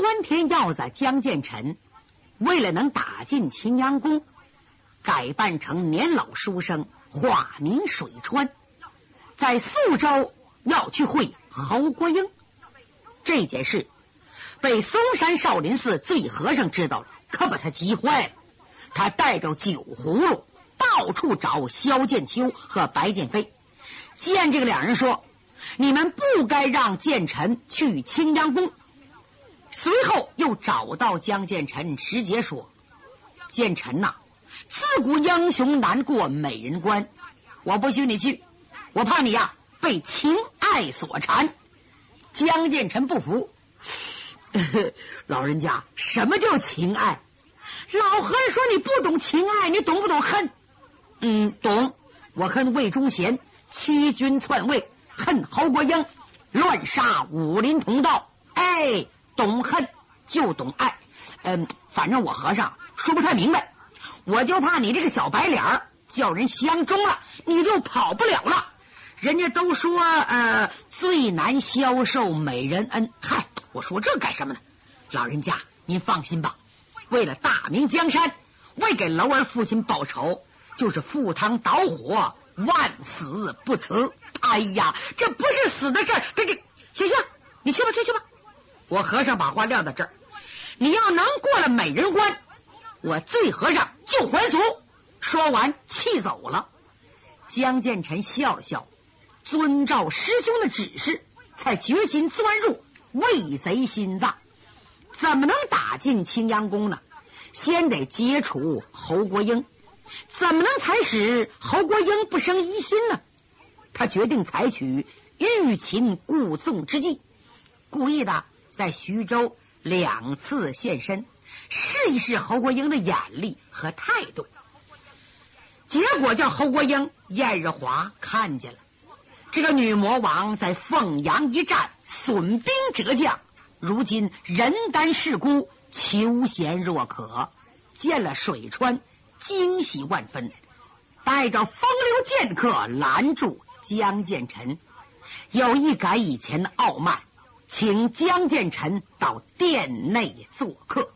钻天要子江建成为了能打进青阳宫，改扮成年老书生，化名水川，在宿州要去会侯国英。这件事被嵩山少林寺醉和尚知道了，可把他急坏了。他带着酒葫芦到处找萧剑秋和白剑飞，见这个两人说：“你们不该让剑臣去青阳宫。”随后又找到江建臣，直接说：“建臣呐，自古英雄难过美人关，我不许你去，我怕你呀被情爱所缠。”江建臣不服，老人家，什么叫情爱？老和尚说你不懂情爱，你懂不懂恨？嗯，懂。我恨魏忠贤欺君篡位，恨侯国英乱杀武林同道。哎。懂恨就懂爱，嗯，反正我和尚说不太明白，我就怕你这个小白脸儿叫人相中了，你就跑不了了。人家都说呃最难消受美人恩，嗨，我说这干什么呢？老人家您放心吧，为了大明江山，为给楼儿父亲报仇，就是赴汤蹈火，万死不辞。哎呀，这不是死的事儿，这这行行，你去吧去去吧。我和尚把话撂到这儿，你要能过了美人关，我醉和尚就还俗。说完，气走了。江建成笑了笑，遵照师兄的指示，才决心钻入魏贼心脏。怎么能打进青阳宫呢？先得接触侯国英。怎么能才使侯国英不生疑心呢？他决定采取欲擒故纵之计，故意的。在徐州两次现身，试一试侯国英的眼力和态度。结果叫侯国英、燕日华看见了这个女魔王在凤阳一战损兵折将，如今人单势孤，求贤若渴，见了水川，惊喜万分，带着风流剑客拦住江建成，有意改以前的傲慢。请江建成到殿内做客。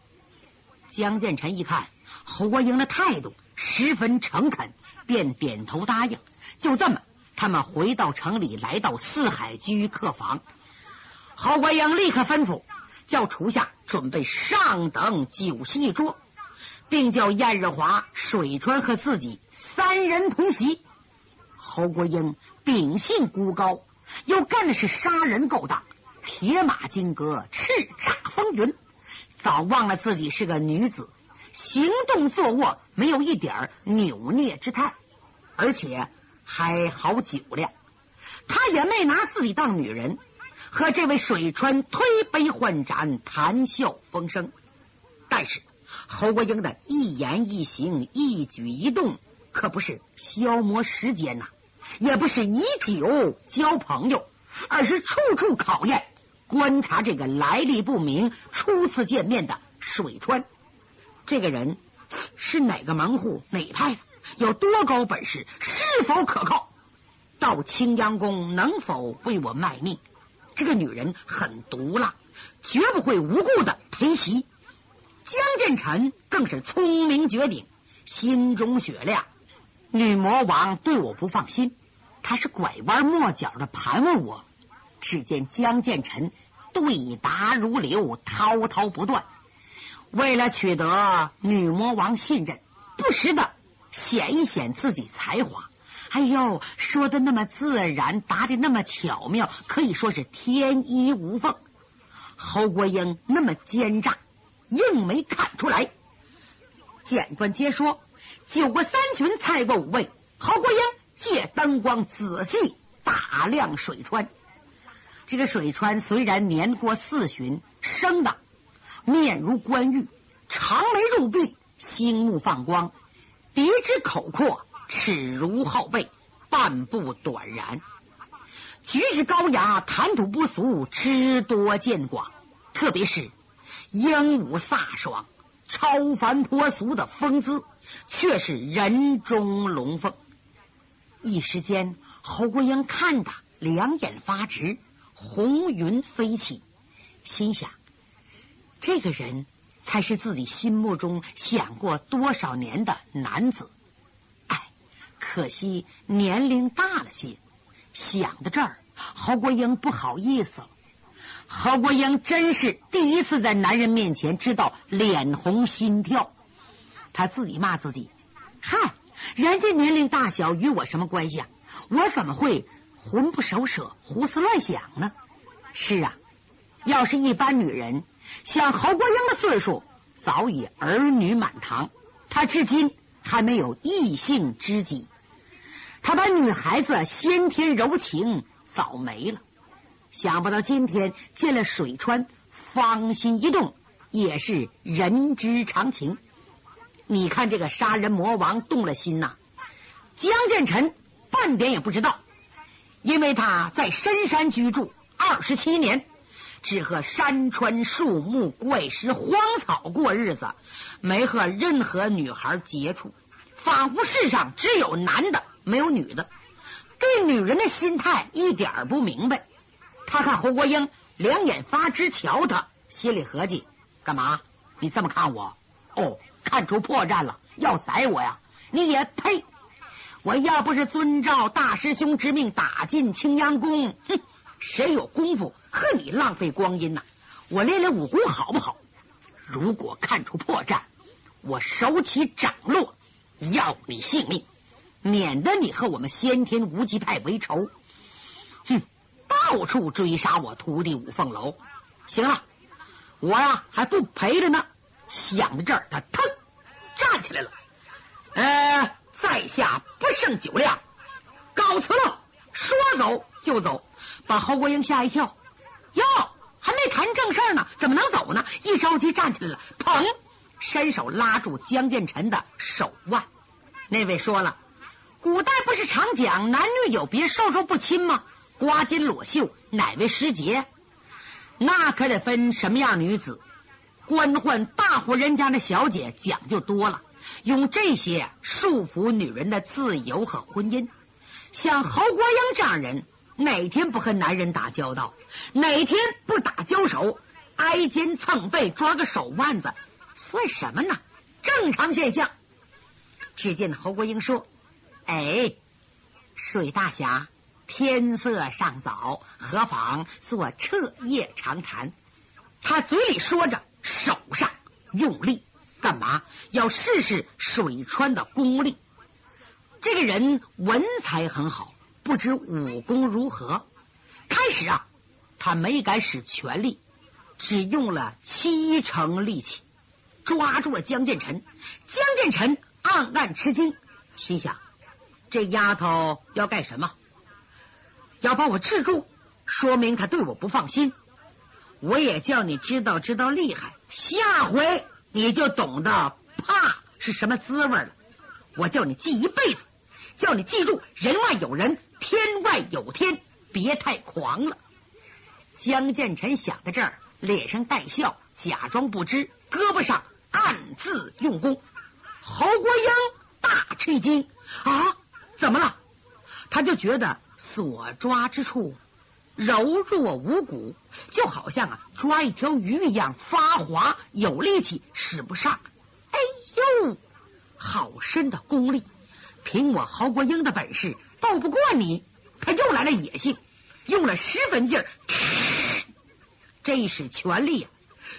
江建成一看侯国英的态度十分诚恳，便点头答应。就这么，他们回到城里，来到四海居客房。侯国英立刻吩咐叫厨下准备上等酒席一桌，并叫燕日华、水川和自己三人同席。侯国英秉性孤高，又干的是杀人勾当。铁马金戈，叱咤风云，早忘了自己是个女子，行动坐卧没有一点扭捏之态，而且还好酒量。他也没拿自己当女人，和这位水川推杯换盏，谈笑风生。但是侯国英的一言一行、一举一动，可不是消磨时间呐，也不是以酒交朋友，而是处处考验。观察这个来历不明、初次见面的水川，这个人是哪个门户、哪派的？有多高本事？是否可靠？到青阳宫能否为我卖命？这个女人很毒辣，绝不会无故的陪席。江建成更是聪明绝顶，心中雪亮。女魔王对我不放心，他是拐弯抹角的盘问我。只见江建成对答如流，滔滔不断。为了取得女魔王信任，不时的显一显自己才华。哎呦，说的那么自然，答的那么巧妙，可以说是天衣无缝。侯国英那么奸诈，硬没看出来。简短接说，酒过三巡，菜过五味。侯国英借灯光仔细打量水川。这个水川虽然年过四旬，生的面如冠玉，长眉入鬓，星目放光，鼻直口阔，齿如皓贝，半步短然，举止高雅，谈吐不俗，知多见广。特别是英武飒爽、超凡脱俗的风姿，却是人中龙凤。一时间，侯国英看得两眼发直。红云飞起，心想：这个人才是自己心目中想过多少年的男子。哎，可惜年龄大了些。想到这儿，侯国英不好意思了。侯国英真是第一次在男人面前知道脸红心跳。他自己骂自己：“嗨，人家年龄大小与我什么关系啊？我怎么会魂不守舍、胡思乱想呢？”是啊，要是一般女人，像侯国英的岁数，早已儿女满堂。他至今还没有异性知己，他把女孩子先天柔情早没了。想不到今天见了水川，芳心一动，也是人之常情。你看这个杀人魔王动了心呐，江建成半点也不知道，因为他在深山居住二十七年，只和山川树木、怪石荒草过日子，没和任何女孩接触，仿佛世上只有男的没有女的，对女人的心态一点不明白。他看侯国英两眼发直，瞧他，心里合计：干嘛？你这么看我？哦，看出破绽了，要宰我呀？你也配！我要不是遵照大师兄之命打进青阳宫，哼，谁有功夫和你浪费光阴呢？我练练武功好不好？如果看出破绽，我手起掌落，要你性命，免得你和我们先天无极派为仇。哼！到处追杀我徒弟五凤楼，行了，我呀还不陪着呢。想到这儿，他腾站起来了。呃，在下不胜酒量，告辞了。说走就走，把侯国英吓一跳。哟，还没谈正事呢，怎么能走呢？一着急站起来了，砰，伸手拉住江建成的手腕。那位说了，古代不是常讲男女有别，授受不亲吗？刮金裸袖，乃为时节？那可得分什么样女子。官宦大户人家的小姐讲究多了，用这些束缚女人的自由和婚姻。像侯国英这样人，哪天不和男人打交道？哪天不打交手？挨肩蹭背，抓个手腕子，算什么呢？正常现象。只见侯国英说：“哎，水大侠。”天色尚早，何妨做彻夜长谈？他嘴里说着，手上用力干嘛？要试试水川的功力。这个人文才很好，不知武功如何。开始啊，他没敢使全力，只用了七成力气抓住了江建成。江建成暗暗吃惊，心想：这丫头要干什么？要把我制住，说明他对我不放心。我也叫你知道知道厉害，下回你就懂得怕是什么滋味了。我叫你记一辈子，叫你记住人外有人，天外有天，别太狂了。江建成想到这儿，脸上带笑，假装不知，胳膊上暗自用功。侯国英大吃一惊啊，怎么了？他就觉得。所抓之处柔弱无骨，就好像啊抓一条鱼一样发滑有力气，使不上。哎呦，好深的功力！凭我侯国英的本事斗不过你。他又来了野性，用了十分劲儿，这一使全力啊，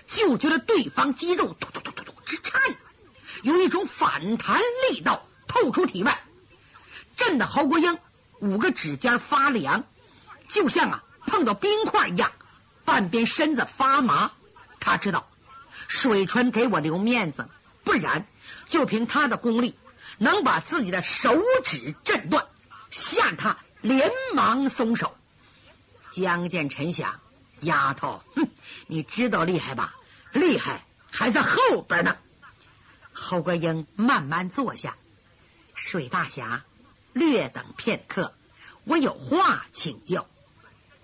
就觉得对方肌肉突突突突突直颤，有一种反弹力道透出体外，震得侯国英。五个指尖发凉，就像啊碰到冰块一样，半边身子发麻。他知道水川给我留面子，不然就凭他的功力，能把自己的手指震断。吓他连忙松手。江建成想：丫头，哼，你知道厉害吧？厉害还在后边呢。侯国英慢慢坐下，水大侠。略等片刻，我有话请教。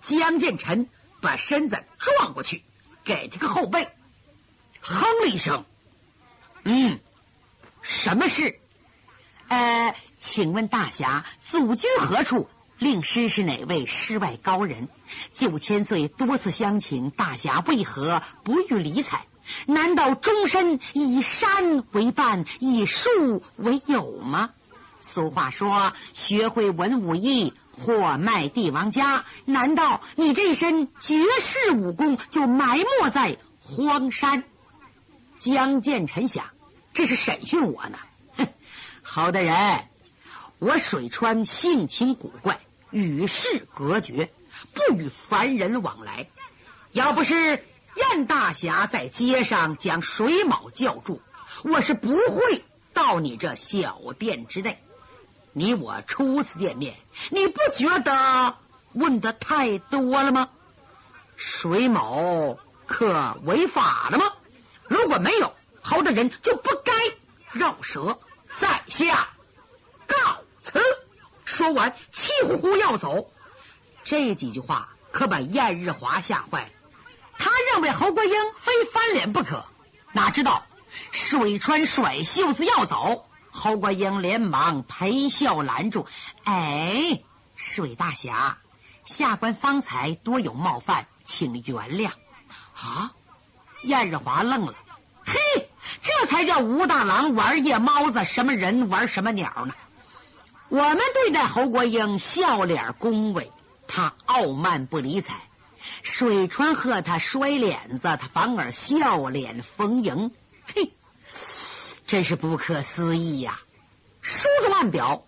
江建成把身子转过去，给他个后背，哼了一声：“嗯，什么事？呃，请问大侠，祖居何处？令师是哪位世外高人？九千岁多次相请，大侠为何不予理睬？难道终身以山为伴，以树为友吗？俗话说：“学会文武艺，货卖帝王家。”难道你这身绝世武功就埋没在荒山？江建臣想，这是审讯我呢。哼，好的人，我水川性情古怪，与世隔绝，不与凡人往来。要不是燕大侠在街上将水卯叫住，我是不会到你这小店之内。你我初次见面，你不觉得问的太多了吗？水某可违法了吗？如果没有，侯的人就不该绕舌。在下告辞。说完，气呼呼要走。这几句话可把燕日华吓坏了。他认为侯国英非翻脸不可，哪知道水川甩袖子要走。侯国英连忙陪笑拦住：“哎，水大侠，下官方才多有冒犯，请原谅。”啊！燕日华愣了，嘿，这才叫武大郎玩夜猫子，什么人玩什么鸟呢？我们对待侯国英笑脸恭维，他傲慢不理睬；水川和他摔脸子，他反而笑脸逢迎。嘿！真是不可思议呀！书中暗表，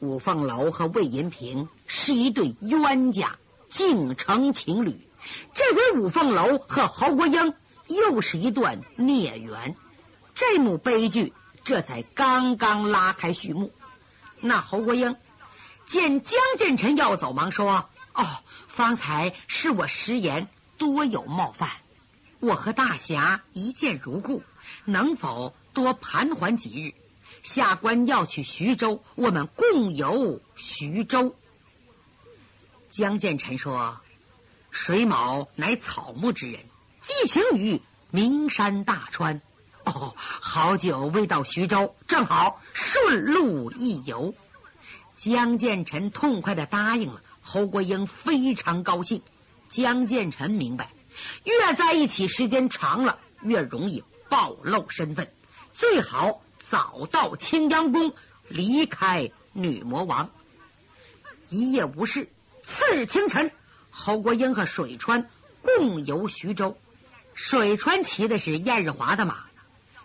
五凤楼和魏银平是一对冤家，竟成情侣。这回五凤楼和侯国英又是一段孽缘，这幕悲剧这才刚刚拉开序幕。那侯国英见江建成要走，忙说：“哦，方才是我失言，多有冒犯。我和大侠一见如故，能否？”多盘桓几日，下官要去徐州，我们共游徐州。江建成说：“水某乃草木之人，寄情于名山大川。哦，好久未到徐州，正好顺路一游。”江建成痛快的答应了。侯国英非常高兴。江建成明白，越在一起时间长了，越容易暴露身份。最好早到青阳宫，离开女魔王。一夜无事，次日清晨，侯国英和水川共游徐州。水川骑的是燕日华的马，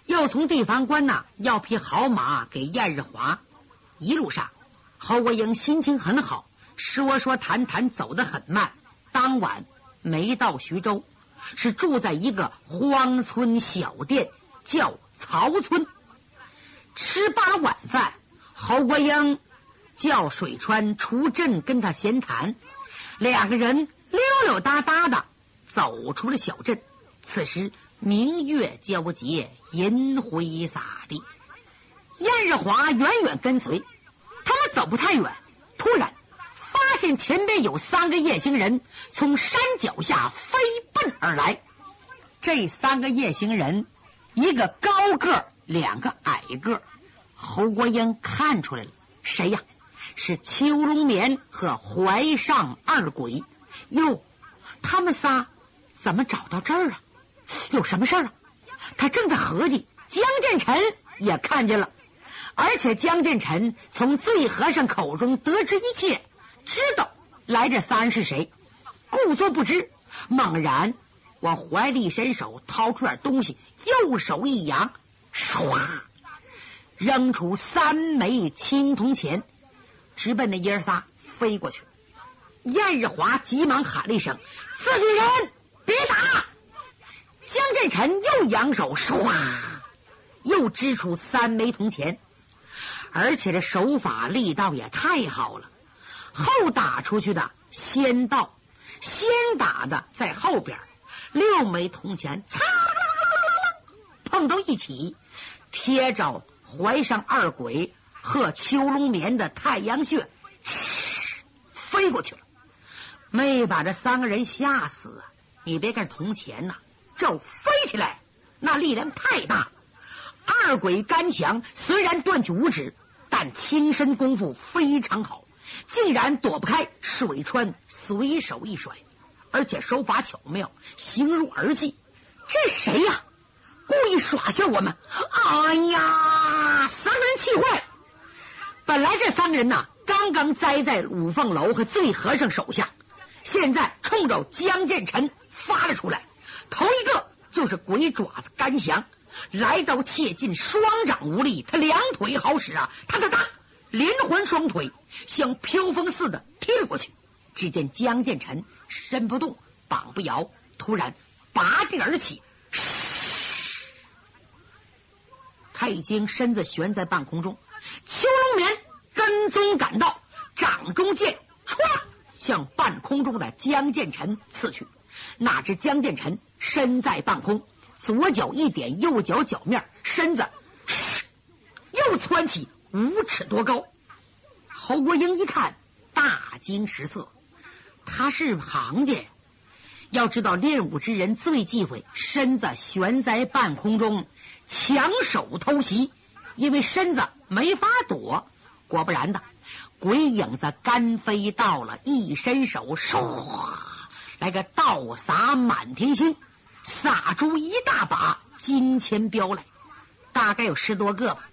又从地方官那要匹好马给燕日华。一路上，侯国英心情很好，说说谈谈，走得很慢。当晚没到徐州，是住在一个荒村小店，叫。曹村吃罢了晚饭，侯国英叫水川出镇跟他闲谈，两个人溜溜达达的走出了小镇。此时明月交接，银辉洒地，燕日华远远跟随。他们走不太远，突然发现前边有三个夜行人从山脚下飞奔而来。这三个夜行人。一个高个，两个矮个。侯国英看出来了，谁呀？是邱龙眠和怀上二鬼。哟，他们仨怎么找到这儿啊？有什么事儿啊？他正在合计。江建臣也看见了，而且江建臣从醉和尚口中得知一切，知道来这仨人是谁，故作不知，猛然。往怀里伸手，掏出点东西，右手一扬，唰，扔出三枚青铜钱，直奔那爷仨飞过去。燕日华急忙喊了一声：“自己人，别打！”江振臣又扬手，唰，又支出三枚铜钱，而且这手法力道也太好了。后打出去的先到，先打的在后边。六枚铜钱，擦碰到一起，贴着怀上二鬼和秋龙眠的太阳穴，飞过去了，没把这三个人吓死！你别看铜钱呐，这飞起来那力量太大。二鬼干强虽然断去五指，但轻身功夫非常好，竟然躲不开水川随手一甩。而且手法巧妙，形如儿戏。这谁呀？故意耍笑我们。哎呀，三个人气坏。本来这三个人呐，刚刚栽在五凤楼和醉和尚手下，现在冲着江建臣发了出来。头一个就是鬼爪子甘翔，来到切近，双掌无力，他两腿好使啊，他的大连环双腿像飘风似的踢了过去。只见江建成身不动，膀不摇，突然拔地而起，他已经身子悬在半空中。邱龙眠跟踪赶到，掌中剑唰向半空中的江建成刺去。哪知江建臣身在半空，左脚一点右脚脚面，身子又窜起五尺多高。侯国英一看，大惊失色。他是行家，要知道练武之人最忌讳身子悬在半空中抢手偷袭，因为身子没法躲。果不然的，鬼影子干飞到了，一伸手，唰，来个倒洒满天星，撒出一大把金钱镖来，大概有十多个吧，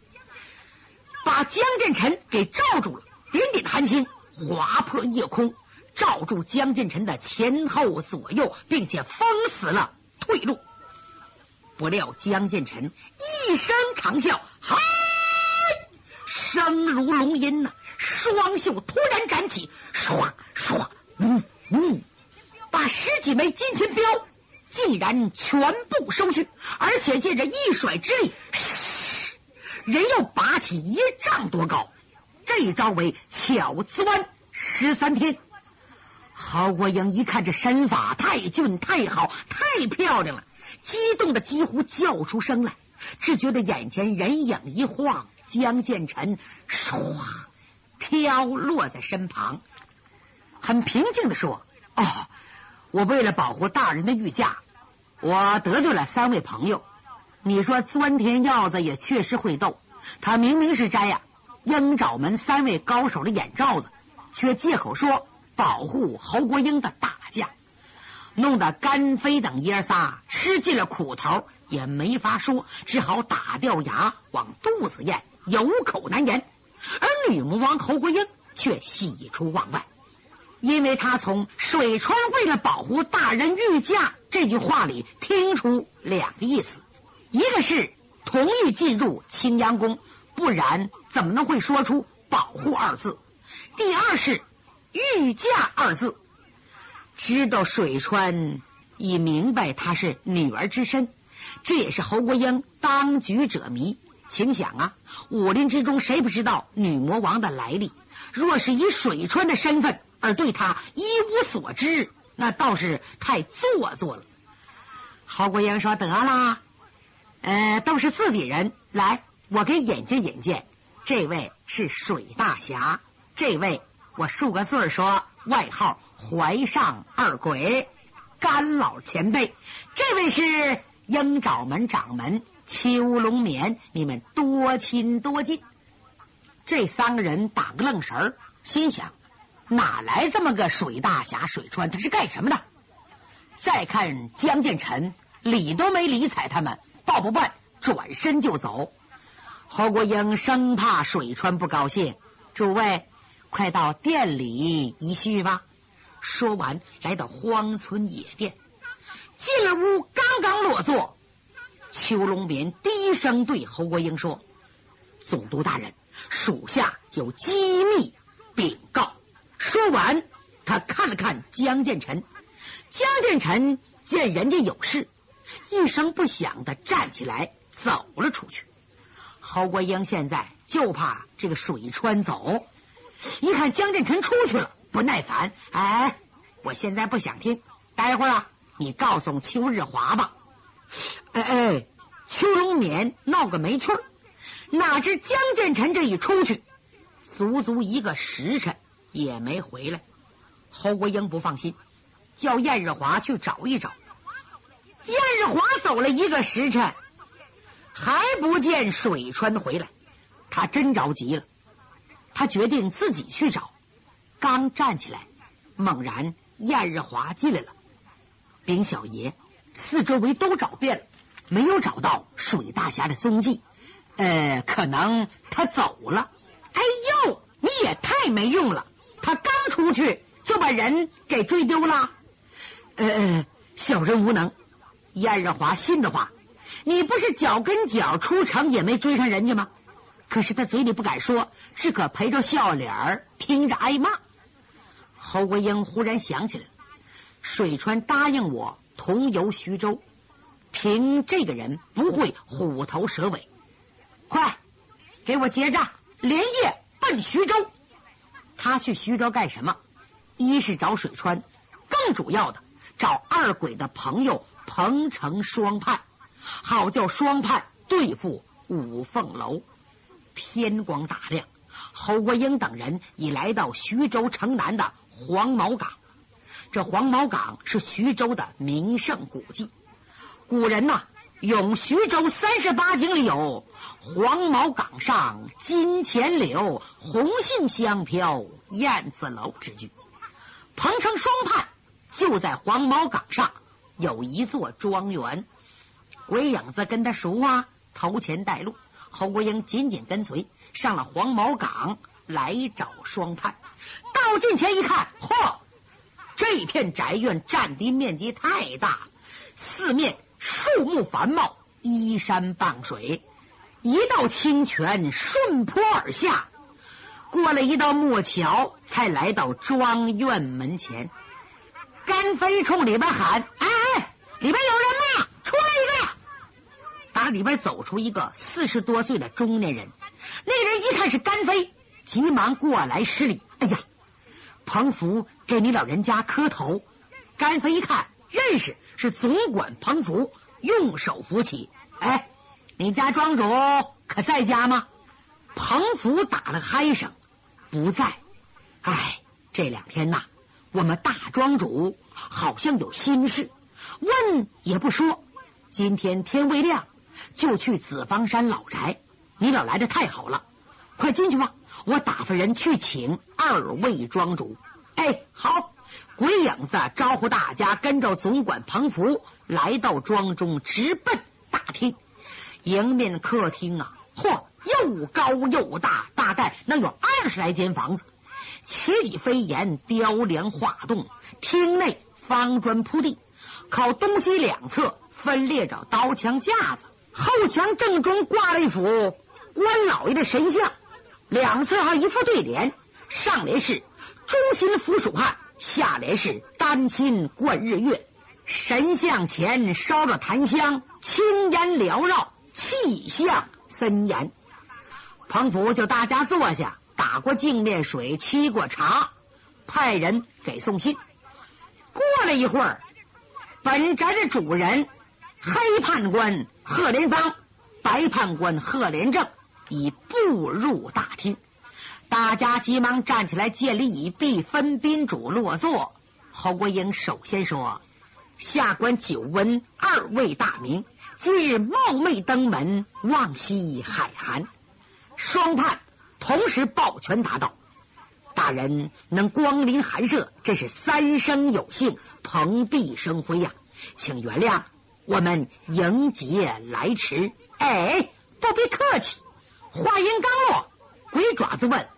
把江振臣给罩住了。点点寒星划破夜空。罩住江建成的前后左右，并且封死了退路。不料江建成一声长啸，嗨，声如龙吟呐！双袖突然展起，唰唰，呜呜，把十几枚金钱镖竟然全部收去，而且借着一甩之力，人又拔起一丈多高。这一招为巧钻十三天。郝国英一看这身法太俊太好太漂亮了，激动的几乎叫出声来。只觉得眼前人影一晃，江建成唰飘落在身旁，很平静的说：“哦，我为了保护大人的御驾，我得罪了三位朋友。你说钻天鹞子也确实会斗，他明明是摘呀鹰爪门三位高手的眼罩子，却借口说。”保护侯国英的大将，弄得甘飞等爷仨吃尽了苦头，也没法说，只好打掉牙往肚子咽，有口难言。而女魔王侯国英却喜出望外，因为他从水川为了保护大人御驾这句话里听出两个意思：一个是同意进入青阳宫，不然怎么能会说出保护二字；第二是。御驾二字，知道水川已明白她是女儿之身，这也是侯国英当局者迷。请想啊，武林之中谁不知道女魔王的来历？若是以水川的身份而对他一无所知，那倒是太做作了。侯国英说：“得啦，呃，都是自己人，来，我给引荐引荐。这位是水大侠，这位。”我数个字说，外号怀上二鬼，干老前辈，这位是鹰爪门掌门邱龙眠，你们多亲多近。这三个人打个愣神儿，心想哪来这么个水大侠？水川他是干什么的？再看江建臣，理都没理睬他们，道不办，转身就走。侯国英生怕水川不高兴，诸位。快到店里一叙吧。说完，来到荒村野店，进了屋，刚刚落座，邱龙眠低声对侯国英说：“总督大人，属下有机密禀告。”说完，他看了看江建成，江建成见人家有事，一声不响的站起来走了出去。侯国英现在就怕这个水川走。一看江建成出去了，不耐烦，哎，我现在不想听，待会儿啊，你告诉邱日华吧。哎哎，邱龙勉闹个没趣儿，哪知江建成这一出去，足足一个时辰也没回来。侯国英不放心，叫燕日华去找一找。燕日华走了一个时辰，还不见水川回来，他真着急了。他决定自己去找，刚站起来，猛然燕日华进来了。禀小爷，四周围都找遍了，没有找到水大侠的踪迹，呃，可能他走了。哎呦，你也太没用了！他刚出去就把人给追丢了。呃，小人无能。燕日华信的话，你不是脚跟脚出城也没追上人家吗？可是他嘴里不敢说，只可陪着笑脸听着挨骂。侯国英忽然想起来，水川答应我同游徐州。凭这个人不会虎头蛇尾，快给我结账，连夜奔徐州。他去徐州干什么？一是找水川，更主要的找二鬼的朋友彭城双叛，好叫双叛对付五凤楼。天光大亮，侯国英等人已来到徐州城南的黄毛岗。这黄毛岗是徐州的名胜古迹。古人呐，咏徐州三十八景里有“黄毛岗上金钱柳，红杏香飘燕子楼”之句。彭城双畔就在黄毛岗上有一座庄园，鬼影子跟他熟啊，头前带路。侯国英紧紧跟随上了黄毛岗，来找双盼。到近前一看，嚯，这片宅院占地面积太大，四面。树木繁茂，依山傍水，一道清泉顺坡而下。过了一道木桥，才来到庄院门前。甘飞冲里边喊：“哎哎，里边有人吗？出来一个！”打里边走出一个四十多岁的中年人。那人一看是甘飞，急忙过来施礼：“哎呀，彭福给你老人家磕头。”甘飞一看。认识是总管彭福，用手扶起。哎，你家庄主可在家吗？彭福打了嗨声，不在。哎，这两天呐，我们大庄主好像有心事，问也不说。今天天未亮就去紫方山老宅，你老来的太好了，快进去吧，我打发人去请二位庄主。哎，好。鬼影子招呼大家跟着总管彭福来到庄中，直奔大厅。迎面客厅啊，嚯，又高又大，大概能有二十来间房子。起脊飞檐，雕梁画栋，厅内方砖铺地，靠东西两侧分列着刀枪架子。后墙正中挂了一幅关老爷的神像，两侧还一副对联，上联是“诛心扶蜀汉”。下联是丹青贯日月，神像前烧着檀香，青烟缭绕，气象森严。彭福叫大家坐下，打过净面水，沏过茶，派人给送信。过了一会儿，本宅的主人黑判官贺连芳、白判官贺连正已步入大厅。大家急忙站起来，见礼以毕，分宾主落座。侯国英首先说：“下官久闻二位大名，今日冒昧登门，望西海涵。”双判同时抱拳答道：“大人能光临寒舍，真是三生有幸，蓬荜生辉呀！请原谅我们迎接来迟。”哎，不必客气。话音刚落，鬼爪子问。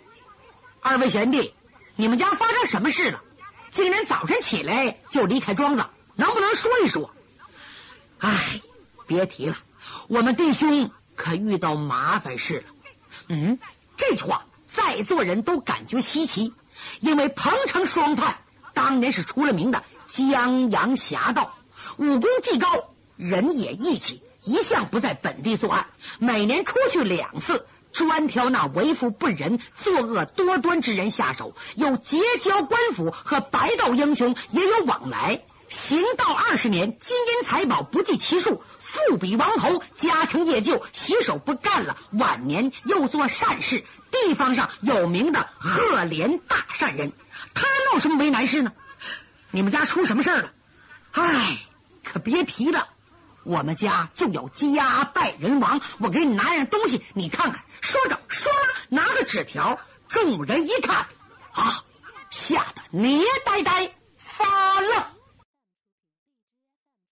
二位贤弟，你们家发生什么事了？竟然早晨起来就离开庄子，能不能说一说？唉，别提了，我们弟兄可遇到麻烦事了。嗯，这句话在座人都感觉稀奇，因为彭城双探当年是出了名的江洋侠盗，武功既高，人也义气，一向不在本地作案，每年出去两次。专挑那为富不仁、作恶多端之人下手，有结交官府和白道英雄也有往来。行道二十年，金银财宝不计其数，富比王侯，家成业就，洗手不干了。晚年又做善事，地方上有名的赫连大善人。他弄什么为难事呢？你们家出什么事了？唉，可别提了。我们家就有家败人亡，我给你拿样东西，你看看。说着，唰，拿个纸条，众人一看，啊，吓得捏呆呆，发愣。